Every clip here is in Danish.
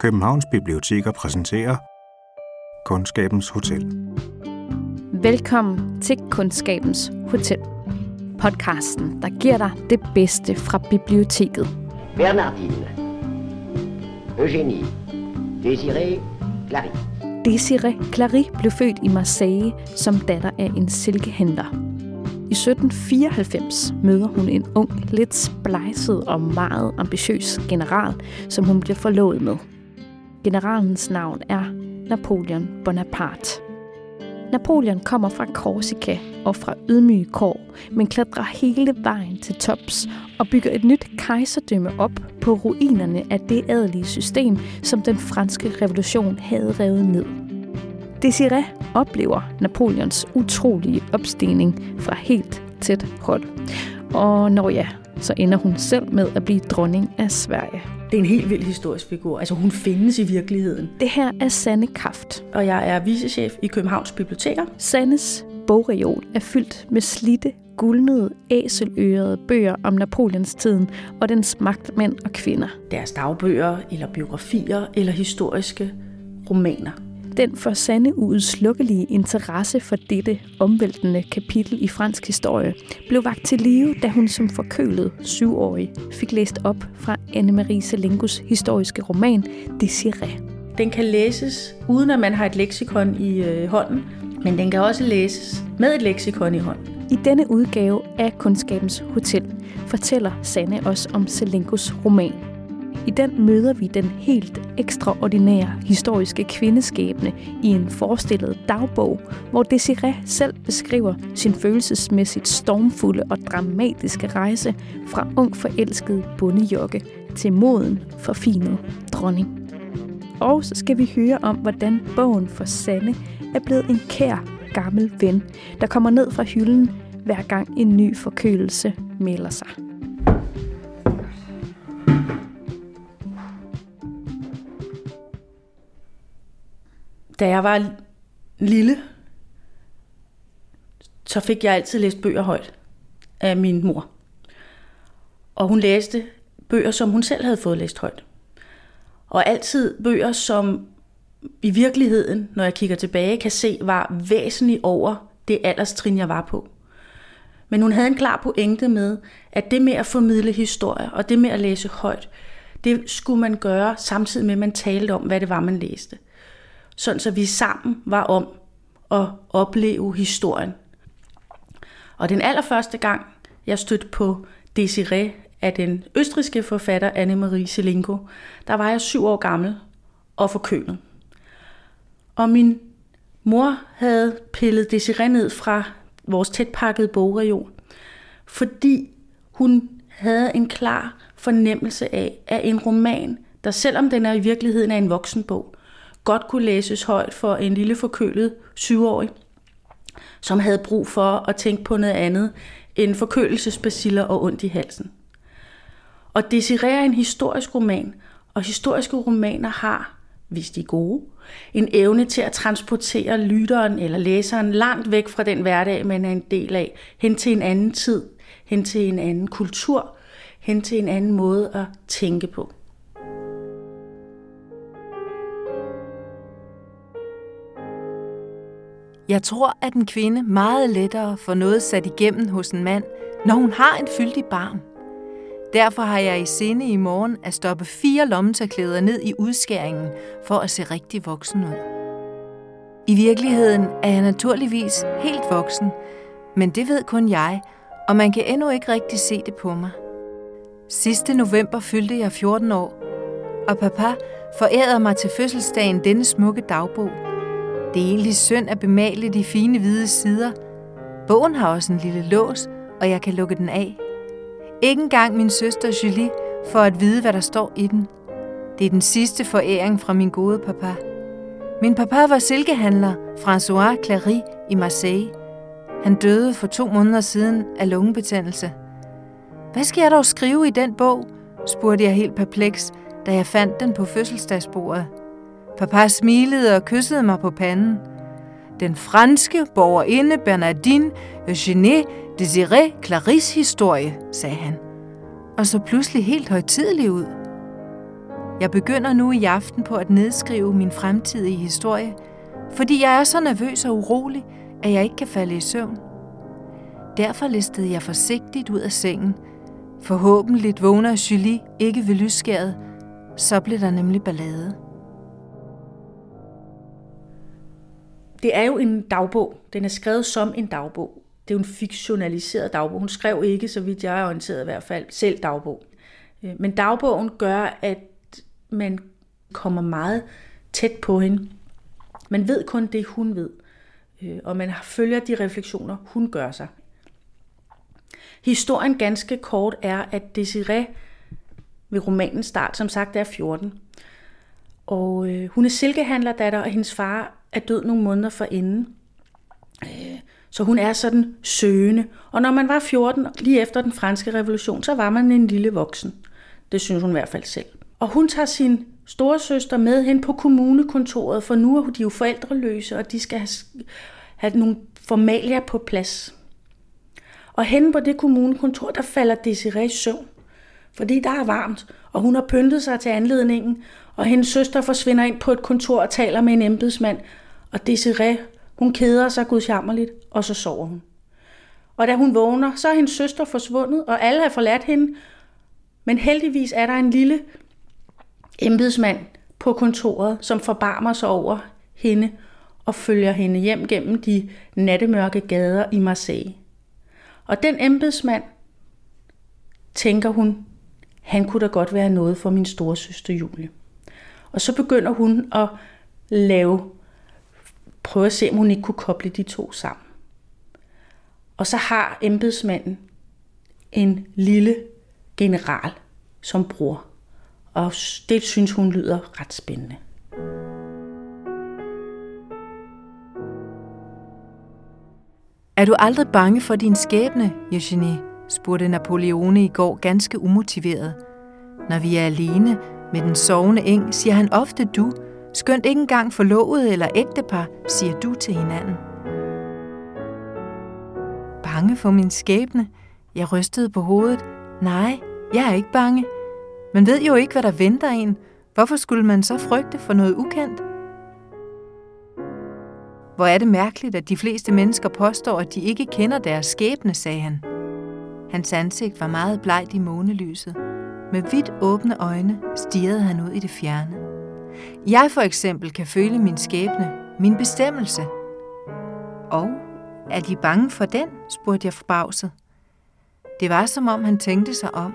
Københavns Biblioteker præsenterer Kundskabens Hotel. Velkommen til Kundskabens Hotel. Podcasten, der giver dig det bedste fra biblioteket. Bernardine, Eugénie, Désiré, Clary. Desiree Clary blev født i Marseille som datter af en silkehandler. I 1794 møder hun en ung, lidt splejset og meget ambitiøs general, som hun bliver forlovet med. Generalens navn er Napoleon Bonaparte. Napoleon kommer fra Korsika og fra ydmyge kår, men klatrer hele vejen til tops og bygger et nyt kejserdømme op på ruinerne af det adelige system, som den franske revolution havde revet ned. Desiree oplever Napoleons utrolige opstigning fra helt tæt hold. Og når ja, så ender hun selv med at blive dronning af Sverige. Det er en helt vild historisk figur. Altså hun findes i virkeligheden. Det her er Sanne Kraft. Og jeg er vicechef i Københavns Biblioteker. Sannes bogreol er fyldt med slitte, guldnede, æselørede bøger om Napoleons tiden og dens magtmænd og kvinder. Deres dagbøger, eller biografier, eller historiske romaner. Den for Sande uudslukkelige interesse for dette omvæltende kapitel i fransk historie blev vagt til live, da hun som forkølet syvårig fik læst op fra Anne-Marie Selingus historiske roman Desiree. Den kan læses uden at man har et leksikon i øh, hånden, men den kan også læses med et leksikon i hånden. I denne udgave af Kundskabens Hotel fortæller Sanne os om Selingus roman. I den møder vi den helt ekstraordinære historiske kvindeskæbne i en forestillet dagbog, hvor Desiree selv beskriver sin følelsesmæssigt stormfulde og dramatiske rejse fra ung forelsket bondejokke til moden forfinet dronning. Og så skal vi høre om, hvordan bogen for Sanne er blevet en kær gammel ven, der kommer ned fra hylden, hver gang en ny forkølelse melder sig. Da jeg var lille, så fik jeg altid læst bøger højt af min mor. Og hun læste bøger, som hun selv havde fået læst højt. Og altid bøger, som i virkeligheden, når jeg kigger tilbage, kan se, var væsentligt over det alderstrin, jeg var på. Men hun havde en klar pointe med, at det med at formidle historier og det med at læse højt, det skulle man gøre samtidig med, at man talte om, hvad det var, man læste sådan så vi sammen var om at opleve historien. Og den allerførste gang, jeg stødte på Desiree af den østriske forfatter Anne-Marie Selinko, der var jeg syv år gammel og forkølet. Og min mor havde pillet Desiree ned fra vores tætpakkede bogreol, fordi hun havde en klar fornemmelse af, at en roman, der selvom den er i virkeligheden er en voksenbog, godt kunne læses højt for en lille forkølet syvårig, som havde brug for at tænke på noget andet end forkølelsesbaciller og ondt i halsen. Og Desiree er en historisk roman, og historiske romaner har, hvis de er gode, en evne til at transportere lytteren eller læseren langt væk fra den hverdag, man er en del af, hen til en anden tid, hen til en anden kultur, hen til en anden måde at tænke på. Jeg tror, at en kvinde meget lettere får noget sat igennem hos en mand, når hun har en fyldig barm. Derfor har jeg i sinde i morgen at stoppe fire lommetørklæder ned i udskæringen for at se rigtig voksen ud. I virkeligheden er jeg naturligvis helt voksen, men det ved kun jeg, og man kan endnu ikke rigtig se det på mig. Sidste november fyldte jeg 14 år, og papa forærede mig til fødselsdagen denne smukke dagbog – det er egentlig synd at bemale de fine hvide sider. Bogen har også en lille lås, og jeg kan lukke den af. Ikke engang min søster Julie for at vide, hvad der står i den. Det er den sidste foræring fra min gode papa. Min papa var silkehandler, François Clary i Marseille. Han døde for to måneder siden af lungebetændelse. Hvad skal jeg dog skrive i den bog? spurgte jeg helt perpleks, da jeg fandt den på fødselsdagsbordet. Papa smilede og kyssede mig på panden. Den franske borgerinde Bernardine Eugénie Désiré Clarisse historie, sagde han. Og så pludselig helt højtidelig ud. Jeg begynder nu i aften på at nedskrive min fremtidige historie, fordi jeg er så nervøs og urolig, at jeg ikke kan falde i søvn. Derfor listede jeg forsigtigt ud af sengen. Forhåbentlig vågner Julie ikke ved lysskæret, så blev der nemlig ballade. Det er jo en dagbog. Den er skrevet som en dagbog. Det er jo en fiktionaliseret dagbog. Hun skrev ikke, så vidt jeg er orienteret i hvert fald, selv dagbog. Øh, men dagbogen gør, at man kommer meget tæt på hende. Man ved kun det, hun ved. Øh, og man følger de refleksioner, hun gør sig. Historien ganske kort er, at Desiree ved romanens start, som sagt, er 14. Og øh, hun er silkehandlerdatter, og hendes far er død nogle måneder forinden. Øh, så hun er sådan søgende. Og når man var 14, lige efter den franske revolution, så var man en lille voksen. Det synes hun i hvert fald selv. Og hun tager sin storesøster med hen på kommunekontoret, for nu er de jo forældreløse, og de skal have, have nogle formalier på plads. Og hen på det kommunekontor, der falder Desiree i søvn, fordi der er varmt, og hun har pyntet sig til anledningen, og hendes søster forsvinder ind på et kontor og taler med en embedsmand, og Desiree, hun keder sig gudsjammerligt, og så sover hun. Og da hun vågner, så er hendes søster forsvundet, og alle har forladt hende, men heldigvis er der en lille embedsmand på kontoret, som forbarmer sig over hende og følger hende hjem gennem de nattemørke gader i Marseille. Og den embedsmand, tænker hun, han kunne da godt være noget for min store søster Julie. Og så begynder hun at lave, prøve at se, om hun ikke kunne koble de to sammen. Og så har embedsmanden en lille general som bror. Og det synes hun lyder ret spændende. Er du aldrig bange for din skæbne, Eugenie? spurgte Napoleone i går ganske umotiveret. Når vi er alene med den sovende eng, siger han ofte du, skønt ikke engang forlovet eller ægtepar, siger du til hinanden. Bange for min skæbne? Jeg rystede på hovedet. Nej, jeg er ikke bange. Man ved jo ikke, hvad der venter en. Hvorfor skulle man så frygte for noget ukendt? Hvor er det mærkeligt, at de fleste mennesker påstår, at de ikke kender deres skæbne, sagde han. Hans ansigt var meget blegt i månelyset. Med vidt åbne øjne stirrede han ud i det fjerne. Jeg for eksempel kan føle min skæbne, min bestemmelse. Og er de bange for den, spurgte jeg forbavset. Det var som om han tænkte sig om.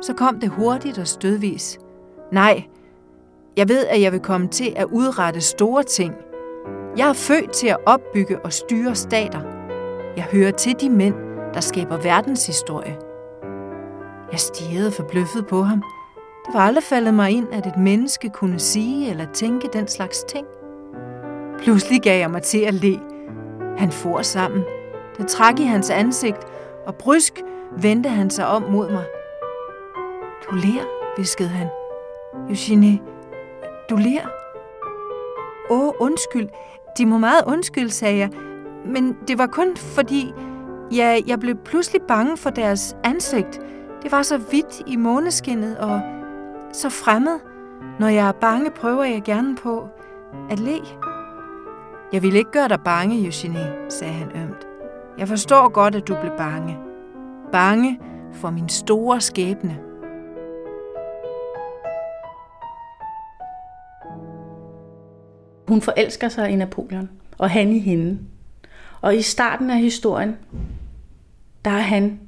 Så kom det hurtigt og stødvis. Nej, jeg ved, at jeg vil komme til at udrette store ting. Jeg er født til at opbygge og styre stater. Jeg hører til de mænd, der skaber verdenshistorie. Jeg stirrede forbløffet på ham. Det var aldrig faldet mig ind, at et menneske kunne sige eller tænke den slags ting. Pludselig gav jeg mig til at le. Han for sammen. Det trak i hans ansigt, og brysk vendte han sig om mod mig. Du ler, viskede han. Eugenie, du ler. Åh, undskyld. De må meget undskylde, sagde jeg. Men det var kun fordi, ja, jeg blev pludselig bange for deres ansigt. Det var så hvidt i måneskinnet og så fremmed. Når jeg er bange, prøver jeg gerne på at le. Jeg vil ikke gøre dig bange, Eugenie, sagde han ømt. Jeg forstår godt, at du blev bange. Bange for min store skæbne. Hun forelsker sig i Napoleon, og han i hende. Og i starten af historien, der er han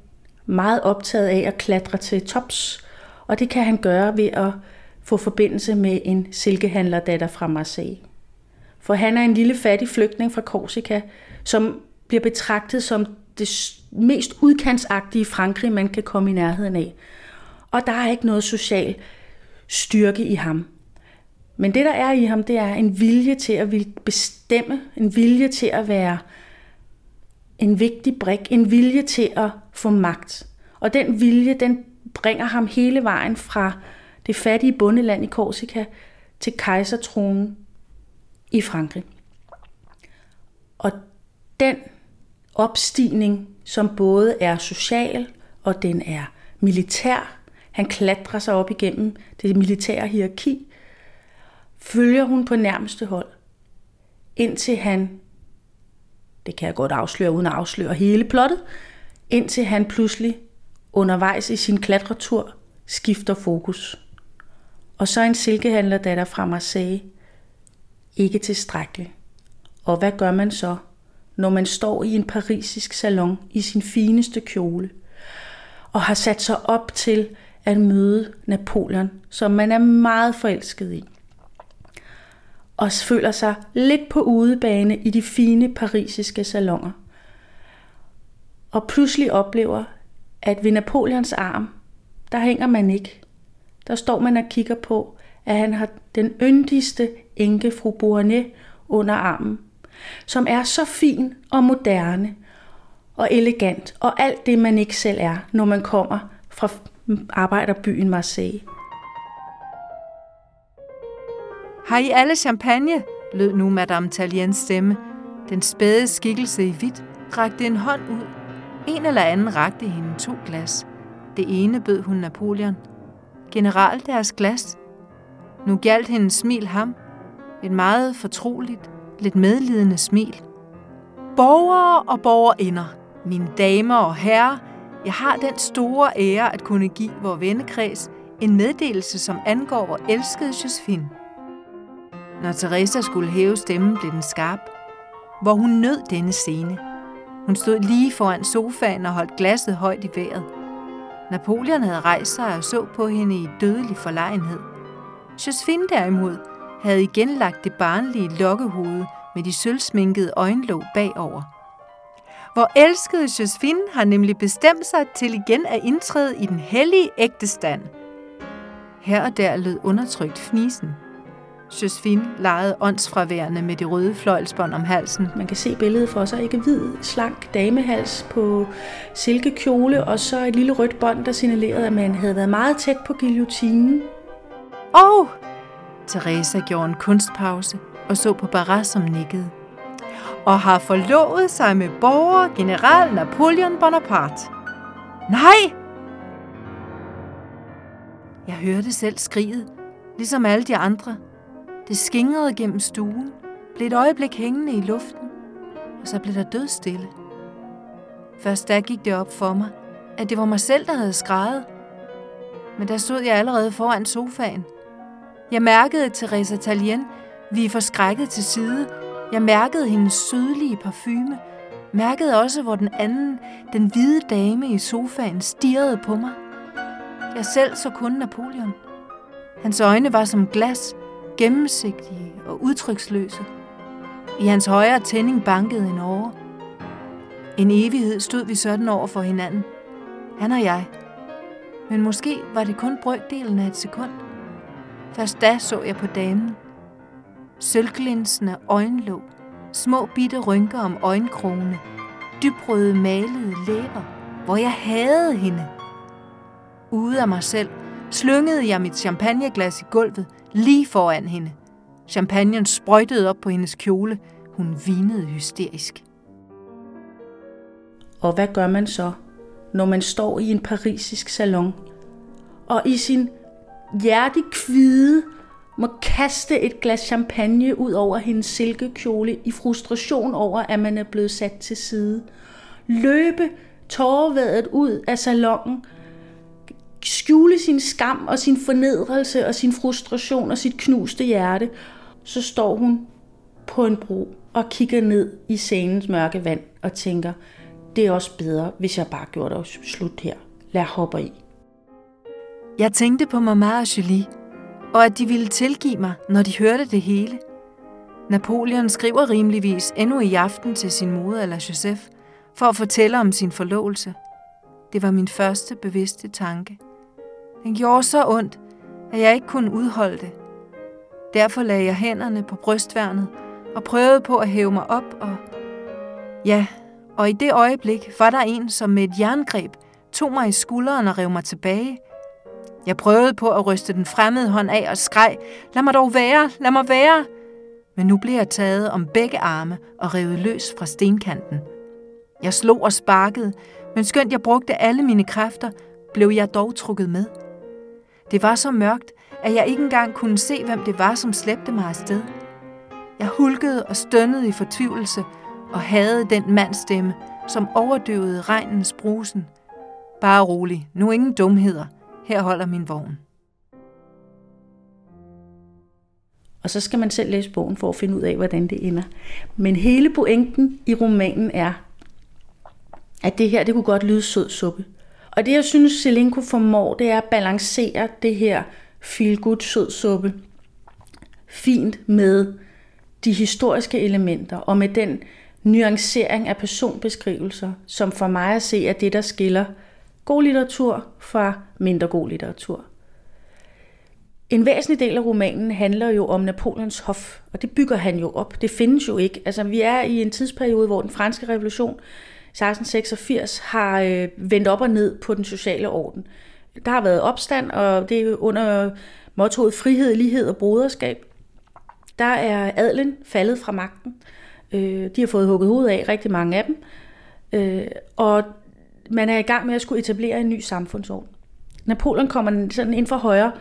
meget optaget af at klatre til tops, og det kan han gøre ved at få forbindelse med en silkehandlerdatter fra Marseille. For han er en lille fattig flygtning fra Korsika, som bliver betragtet som det mest udkantsagtige Frankrig, man kan komme i nærheden af. Og der er ikke noget social styrke i ham. Men det, der er i ham, det er en vilje til at vil bestemme, en vilje til at være en vigtig brik, en vilje til at få magt. Og den vilje, den bringer ham hele vejen fra det fattige bundeland i Korsika til kejsertronen i Frankrig. Og den opstigning, som både er social og den er militær, Han klatrer sig op igennem det militære hierarki, følger hun på nærmeste hold, indtil han, det kan jeg godt afsløre uden at afsløre hele plottet, indtil han pludselig undervejs i sin klatretur skifter fokus. Og så en silkehandlerdatter fra Marseille. Ikke tilstrækkeligt. Og hvad gør man så, når man står i en parisisk salon i sin fineste kjole, og har sat sig op til at møde Napoleon, som man er meget forelsket i, og føler sig lidt på udebane i de fine parisiske salonger, og pludselig oplever, at ved Napoleons arm, der hænger man ikke. Der står man og kigger på, at han har den yndigste enke fru Bournet under armen, som er så fin og moderne og elegant, og alt det, man ikke selv er, når man kommer fra arbejderbyen Marseille. Har I alle champagne? lød nu Madame Taliens stemme. Den spæde skikkelse i hvidt rakte en hånd ud. En eller anden rakte hende to glas. Det ene bød hun Napoleon. General deres glas. Nu galt hendes smil ham. Et meget fortroligt, lidt medlidende smil. Borgere og borgerinder, mine damer og herrer, jeg har den store ære at kunne give vor vennekreds en meddelelse, som angår vor elskede Josephine. Når Teresa skulle hæve stemmen, blev den skarp, hvor hun nød denne scene. Hun stod lige foran sofaen og holdt glasset højt i vejret. Napoleon havde rejst sig og så på hende i dødelig forlegenhed. Josephine derimod havde igen lagt det barnlige lokkehoved med de sølvsminkede øjenlåg bagover. Hvor elskede Josephine har nemlig bestemt sig til igen at indtræde i den hellige ægtestand. Her og der lød undertrykt fnisen. Josephine legede åndsfraværende med de røde fløjlsbånd om halsen. Man kan se billedet for sig, ikke hvid, slank damehals på silkekjole, og så et lille rødt bånd, der signalerede, at man havde været meget tæt på guillotinen. Oh! Teresa gjorde en kunstpause og så på Barras, som nikkede. Og har forlovet sig med borger general Napoleon Bonaparte. Nej! Jeg hørte selv skriget, ligesom alle de andre, det skingrede gennem stuen, blev et øjeblik hængende i luften, og så blev der dødstille. Først da gik det op for mig, at det var mig selv, der havde skrejet. Men der stod jeg allerede foran sofaen. Jeg mærkede Teresa Talien, vi er forskrækket til side. Jeg mærkede hendes sødlige parfume. Mærkede også, hvor den anden, den hvide dame i sofaen, stirrede på mig. Jeg selv så kun Napoleon. Hans øjne var som glas, gennemsigtige og udtryksløse. I hans højre tænding bankede en åre. En evighed stod vi sådan over for hinanden. Han og jeg. Men måske var det kun brøkdelen af et sekund. Først da så jeg på damen. Sølvglinsende øjenlåg, små bitte rynker om øjenkrogene, dybrøde malede læber, hvor jeg havde hende. Ude af mig selv slyngede jeg mit champagneglas i gulvet lige foran hende. Champagnen sprøjtede op på hendes kjole. Hun vinede hysterisk. Og hvad gør man så, når man står i en parisisk salon, og i sin hjertekvide må kaste et glas champagne ud over hendes silkekjole i frustration over, at man er blevet sat til side. Løbe tårervædet ud af salongen, skjule sin skam og sin fornedrelse og sin frustration og sit knuste hjerte, så står hun på en bro og kigger ned i scenens mørke vand og tænker, det er også bedre, hvis jeg bare gjorde det slut her. Lad hoppe i. Jeg tænkte på mamma og Julie, og at de ville tilgive mig, når de hørte det hele. Napoleon skriver rimeligvis endnu i aften til sin moder eller Joseph, for at fortælle om sin forlovelse. Det var min første bevidste tanke. Den gjorde så ondt, at jeg ikke kunne udholde det. Derfor lagde jeg hænderne på brystværnet og prøvede på at hæve mig op og... Ja, og i det øjeblik var der en, som med et jerngreb tog mig i skulderen og rev mig tilbage. Jeg prøvede på at ryste den fremmede hånd af og skreg, lad mig dog være, lad mig være. Men nu blev jeg taget om begge arme og revet løs fra stenkanten. Jeg slog og sparkede, men skønt jeg brugte alle mine kræfter, blev jeg dog trukket med. Det var så mørkt, at jeg ikke engang kunne se, hvem det var, som slæbte mig afsted. Jeg hulkede og stønnede i fortvivlelse og havde den mandstemme, som overdøvede regnens brusen. Bare rolig, nu ingen dumheder. Her holder min vogn. Og så skal man selv læse bogen for at finde ud af, hvordan det ender. Men hele pointen i romanen er, at det her, det kunne godt lyde sød suppe. Og det, jeg synes, Selinko formår, det er at balancere det her feel good sødsuppe fint med de historiske elementer og med den nuancering af personbeskrivelser, som for mig at se er det, der skiller god litteratur fra mindre god litteratur. En væsentlig del af romanen handler jo om Napoleons hof, og det bygger han jo op. Det findes jo ikke. Altså, vi er i en tidsperiode, hvor den franske revolution 1686 har øh, vendt op og ned på den sociale orden. Der har været opstand, og det er under mottoet frihed, lighed og broderskab. Der er adlen faldet fra magten. Øh, de har fået hugget hovedet af, rigtig mange af dem. Øh, og man er i gang med at skulle etablere en ny samfundsorden. Napoleon kommer sådan ind for højre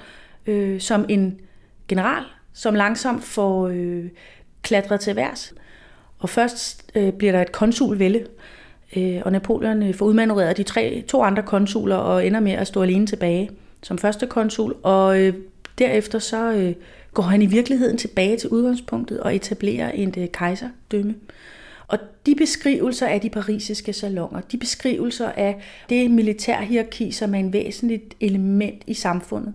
øh, som en general, som langsomt får øh, klatret til værs. Og først øh, bliver der et konsulvælde, øh, og Napoleon øh, får udmanøvreret de tre, to andre konsuler og ender med at stå alene tilbage som første konsul. Og øh, derefter så øh, går han i virkeligheden tilbage til udgangspunktet og etablerer et øh, kejserdømme. Og de beskrivelser af de parisiske salonger, de beskrivelser af det militærhierarki, som er en væsentligt element i samfundet,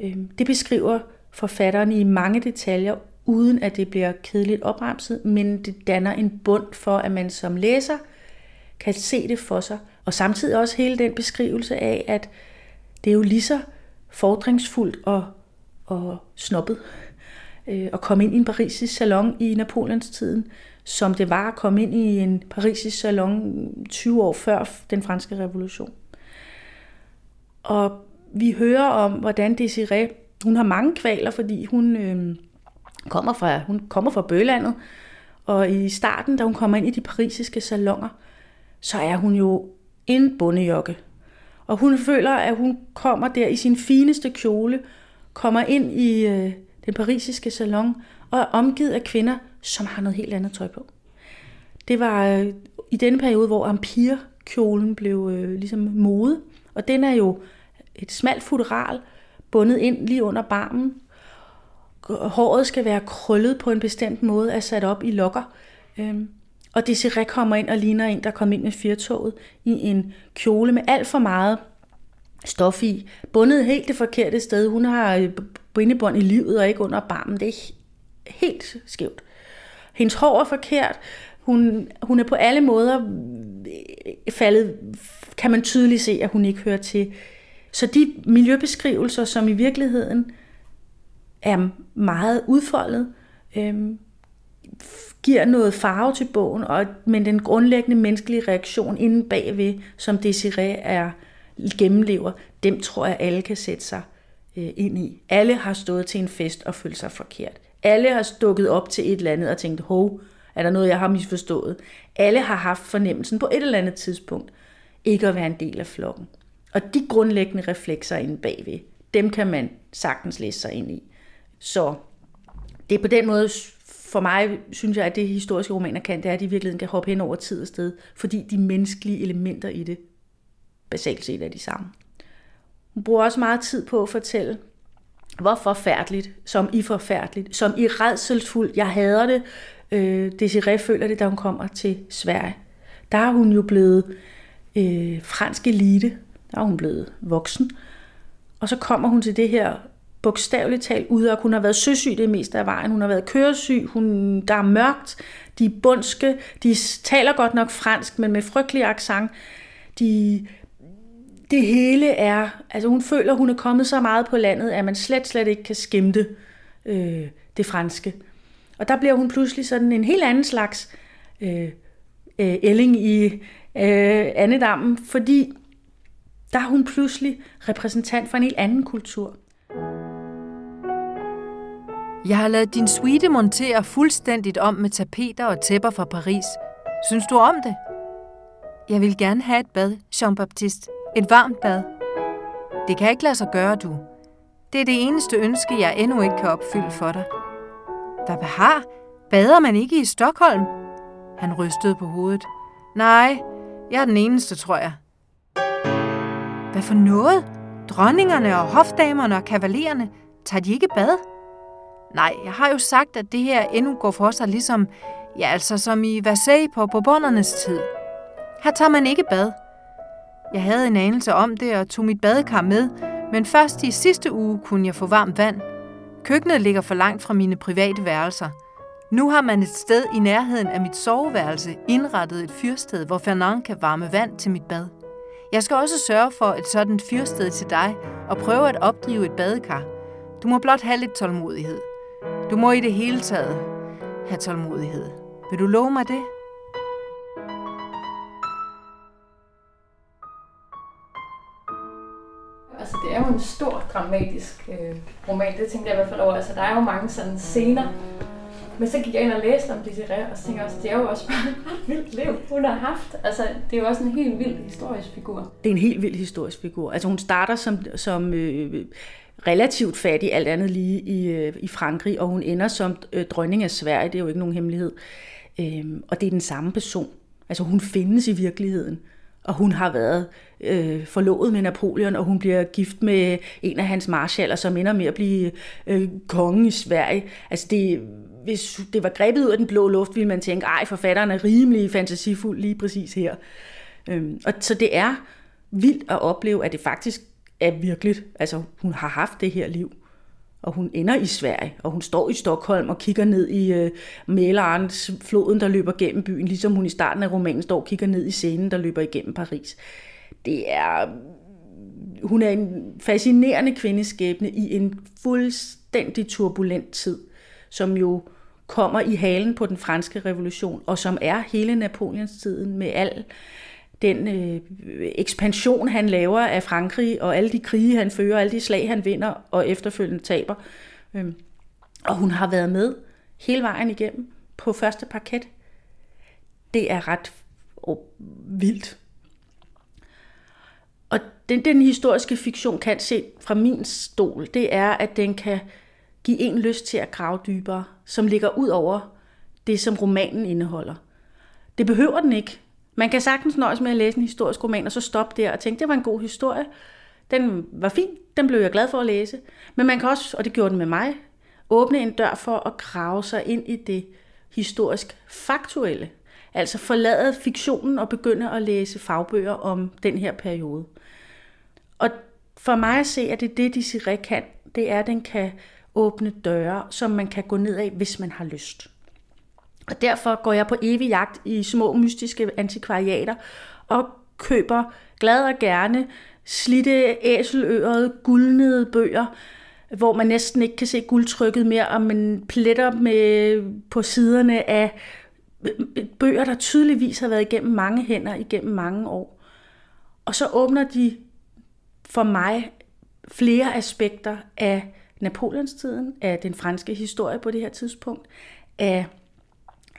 øh, det beskriver forfatteren i mange detaljer, uden at det bliver kedeligt opremset, men det danner en bund for, at man som læser kan se det for sig. Og samtidig også hele den beskrivelse af, at det er jo lige så fordringsfuldt og, og snobbet øh, at komme ind i en parisisk salon i Napoleons tiden, som det var at komme ind i en parisisk salon 20 år før den franske revolution. Og vi hører om, hvordan Desiree, hun har mange kvaler, fordi hun øh, kommer fra, hun kommer fra Bølandet, og i starten, da hun kommer ind i de parisiske salonger, så er hun jo en bondejokke. Og hun føler, at hun kommer der i sin fineste kjole, kommer ind i øh, den parisiske salon og er omgivet af kvinder, som har noget helt andet tøj på. Det var øh, i denne periode, hvor ampirkjolen blev øh, ligesom mode, og den er jo et smalt futural, bundet ind lige under barmen. Håret skal være krøllet på en bestemt måde, er sat op i lokker. Øhm, og Desiree kommer ind og ligner en, der kom ind med firtoget i en kjole med alt for meget stof i. Bundet helt det forkerte sted. Hun har øh, bindebånd i livet og ikke under barmen. Det er helt skævt. Hendes hår er forkert. Hun, hun er på alle måder øh, faldet, kan man tydeligt se, at hun ikke hører til. Så de miljøbeskrivelser, som i virkeligheden er meget udfoldet, øhm, giver noget farve til bogen, og, men den grundlæggende menneskelige reaktion inde bagved, som Desiree er gennemlever, dem tror jeg, alle kan sætte sig øh, ind i. Alle har stået til en fest og følt sig forkert. Alle har stukket op til et eller andet og tænkt, hov, er der noget, jeg har misforstået? Alle har haft fornemmelsen på et eller andet tidspunkt ikke at være en del af flokken. Og de grundlæggende reflekser inde bagved, dem kan man sagtens læse sig ind i. Så det er på den måde, for mig synes jeg, at det historiske romaner kan, det er, at de i virkeligheden kan hoppe hen over tid og sted, fordi de menneskelige elementer i det basalt set er de samme. Hun bruger også meget tid på at fortælle, hvor forfærdeligt, som i forfærdeligt, som i redselsfuldt, jeg hader det, øh, Desiree føler det, da hun kommer til Sverige. Der er hun jo blevet øh, fransk elite, der er hun blevet voksen, og så kommer hun til det her bogstaveligt talt ud, og hun har været søsyg det meste af vejen, hun har været køresyg, hun, der er mørkt, de er bundske, de taler godt nok fransk, men med frygtelig accent. De, det hele er, altså hun føler, hun er kommet så meget på landet, at man slet, slet ikke kan skimte øh, det franske. Og der bliver hun pludselig sådan en helt anden slags øh, øh, ælling i øh, andedammen, fordi der er hun pludselig repræsentant for en helt anden kultur. Jeg har lavet din suite montere fuldstændigt om med tapeter og tæpper fra Paris. Synes du om det? Jeg vil gerne have et bad, Jean-Baptiste. Et varmt bad. Det kan ikke lade sig gøre, du. Det er det eneste ønske, jeg endnu ikke kan opfylde for dig. Hvad behar? Bader man ikke i Stockholm? Han rystede på hovedet. Nej, jeg er den eneste, tror jeg. Hvad for noget? Dronningerne og hofdamerne og kavalererne, tager de ikke bad? Nej, jeg har jo sagt, at det her endnu går for sig ligesom, ja altså som i Versailles på Bourbonernes tid. Her tager man ikke bad. Jeg havde en anelse om det og tog mit badekar med, men først i sidste uge kunne jeg få varmt vand. Køkkenet ligger for langt fra mine private værelser. Nu har man et sted i nærheden af mit soveværelse indrettet et fyrsted, hvor Fernand kan varme vand til mit bad. Jeg skal også sørge for et sådan fyrsted til dig og prøve at opdrive et badekar. Du må blot have lidt tålmodighed. Du må i det hele taget have tålmodighed. Vil du love mig det? Altså, det er jo en stor dramatisk øh, roman. Det tænkte jeg i hvert fald over. Altså, der er jo mange sådan scener. Men så gik jeg ind og læste om Desiree, og så tænkte jeg også, det er jo også bare et vildt liv, hun har haft. Altså, det er jo også en helt vild historisk figur. Det er en helt vild historisk figur. Altså, hun starter som, som øh, relativt fattig, alt andet lige i, øh, i Frankrig, og hun ender som øh, dronning af Sverige, det er jo ikke nogen hemmelighed. Øhm, og det er den samme person. Altså, hun findes i virkeligheden og hun har været øh, forlovet med Napoleon, og hun bliver gift med en af hans marshaller, som ender med at blive øh, konge i Sverige. Altså det, hvis det var grebet ud af den blå luft, ville man tænke, ej, forfatteren er rimelig fantasifuld lige præcis her. Øhm, og så det er vildt at opleve, at det faktisk er virkelig, Altså hun har haft det her liv og hun ender i Sverige, og hun står i Stockholm og kigger ned i øh, Mälaren, floden, der løber gennem byen, ligesom hun i starten af romanen står og kigger ned i scenen, der løber igennem Paris. Det er... Hun er en fascinerende kvindeskæbne i en fuldstændig turbulent tid, som jo kommer i halen på den franske revolution, og som er hele Napoleons tiden med al den øh, ekspansion, han laver af Frankrig, og alle de krige, han fører, alle de slag, han vinder, og efterfølgende taber. Øhm, og hun har været med hele vejen igennem på første parket. Det er ret oh, vildt. Og den, den historiske fiktion kan se fra min stol, det er, at den kan give en lyst til at grave dybere, som ligger ud over det, som romanen indeholder. Det behøver den ikke. Man kan sagtens nøjes med at læse en historisk roman, og så stoppe der og tænke, det var en god historie. Den var fin, den blev jeg glad for at læse. Men man kan også, og det gjorde den med mig, åbne en dør for at grave sig ind i det historisk faktuelle. Altså forlade fiktionen og begynde at læse fagbøger om den her periode. Og for mig at se, at det er det, Desiree kan, det er, at den kan åbne døre, som man kan gå ned af, hvis man har lyst. Og derfor går jeg på evig jagt i små mystiske antikvariater og køber glad og gerne slitte æselørede, guldnede bøger, hvor man næsten ikke kan se guldtrykket mere, og man pletter med på siderne af øh, bøger, der tydeligvis har været igennem mange hænder igennem mange år. Og så åbner de for mig flere aspekter af Napoleonstiden, af den franske historie på det her tidspunkt, af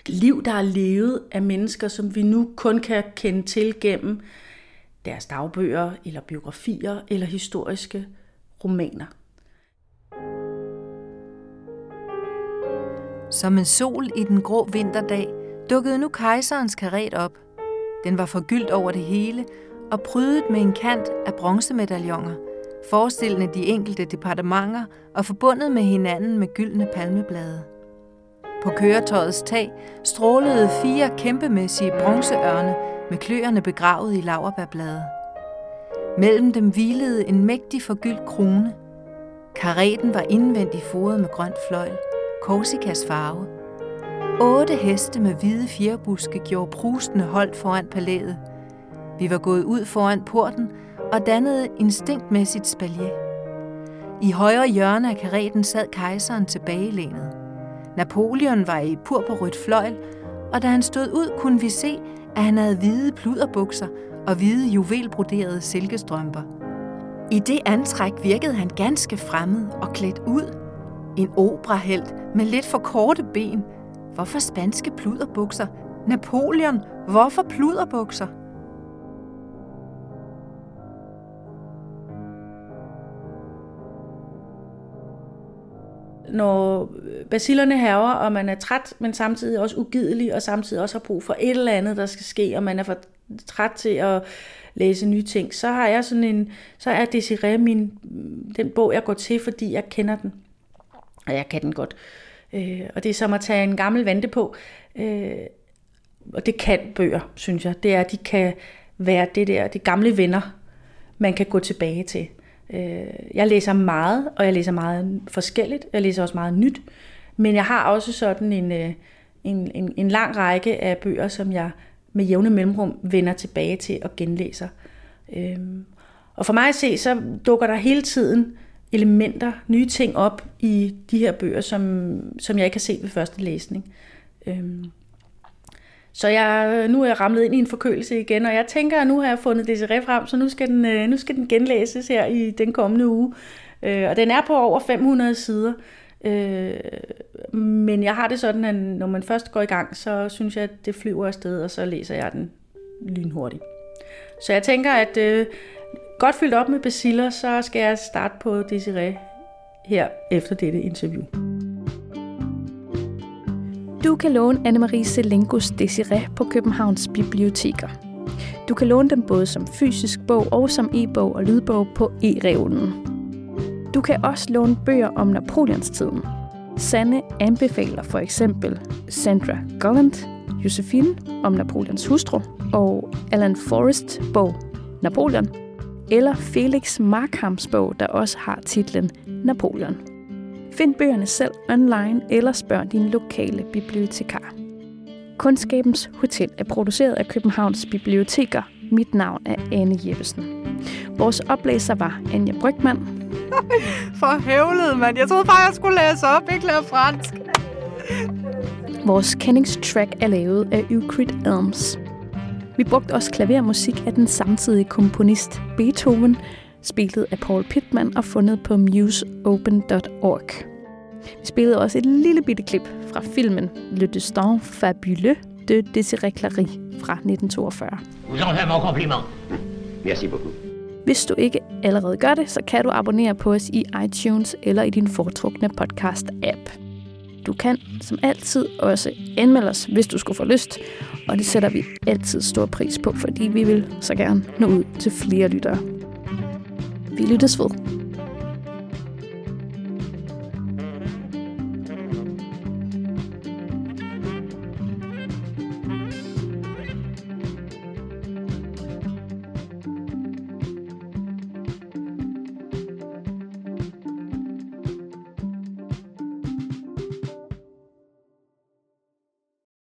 liv, der er levet af mennesker, som vi nu kun kan kende til gennem deres dagbøger, eller biografier, eller historiske romaner. Som en sol i den grå vinterdag dukkede nu kejserens karet op. Den var forgyldt over det hele og prydet med en kant af bronzemedaljoner, forestillende de enkelte departementer og forbundet med hinanden med gyldne palmeblade. På køretøjets tag strålede fire kæmpemæssige bronzeørne med kløerne begravet i laverbærblade. Mellem dem hvilede en mægtig forgyldt krone. Kareten var indvendigt foret med grønt fløjl, Korsikas farve. Otte heste med hvide fjerbuske gjorde prustende holdt foran palæet. Vi var gået ud foran porten og dannede instinktmæssigt spalje. I højre hjørne af kareten sad kejseren tilbagelænet. Napoleon var i purpurrødt fløjl, og da han stod ud, kunne vi se, at han havde hvide pluderbukser og hvide juvelbroderede silkestrømper. I det antræk virkede han ganske fremmed og klædt ud. En operahelt med lidt for korte ben. Hvorfor spanske pluderbukser? Napoleon, hvorfor pluderbukser? når basillerne herrer, og man er træt, men samtidig også ugidelig, og samtidig også har brug for et eller andet, der skal ske, og man er for træt til at læse nye ting, så har jeg sådan en, så er Desiree min, den bog, jeg går til, fordi jeg kender den. Og jeg kan den godt. Øh, og det er som at tage en gammel vante på. Øh, og det kan bøger, synes jeg. Det er, at de kan være det der, de gamle venner, man kan gå tilbage til. Øh, jeg læser meget, og jeg læser meget forskelligt. Jeg læser også meget nyt. Men jeg har også sådan en, øh, en, en, en lang række af bøger, som jeg med jævne mellemrum vender tilbage til og genlæser. Øhm, og for mig at se, så dukker der hele tiden elementer, nye ting op i de her bøger, som, som jeg ikke har set ved første læsning. Øhm, så jeg, øh, nu er jeg ramlet ind i en forkølelse igen, og jeg tænker, at nu har jeg fundet Desiree frem, så nu skal den, øh, nu skal den genlæses her i den kommende uge. Øh, og den er på over 500 sider. Øh, men jeg har det sådan, at når man først går i gang, så synes jeg, at det flyver afsted, og så læser jeg den lynhurtigt. Så jeg tænker, at øh, godt fyldt op med baciller, så skal jeg starte på Desiree her efter dette interview. Du kan låne Anne-Marie Selengos Desiree på Københavns Biblioteker. Du kan låne den både som fysisk bog og som e-bog og lydbog på e-reolen. Du kan også låne bøger om Napoleonstiden. Sanne anbefaler for eksempel Sandra Golland, Josephine om Napoleons hustru og Alan Forrest bog Napoleon, eller Felix Markhams bog, der også har titlen Napoleon. Find bøgerne selv online eller spørg din lokale bibliotekar. Kundskabens Hotel er produceret af Københavns Biblioteker. Mit navn er Anne Jeppesen. Vores oplæser var Anja Brygman. For hævlet, mand. Jeg troede faktisk, jeg skulle læse op, ikke lære fransk. Vores kendingstrack er lavet af Euclid Elms. Vi brugte også klavermusik af den samtidige komponist Beethoven, spillet af Paul Pittman og fundet på museopen.org. Vi spillede også et lille bitte klip fra filmen Le Destin Fabuleux de Désiré Clary fra 1942. Vous en faites mon compliment. Merci beaucoup. Hvis du ikke allerede gør det, så kan du abonnere på os i iTunes eller i din foretrukne podcast-app. Du kan som altid også anmelde os, hvis du skulle få lyst, og det sætter vi altid stor pris på, fordi vi vil så gerne nå ud til flere lyttere. Vi lyttes ved.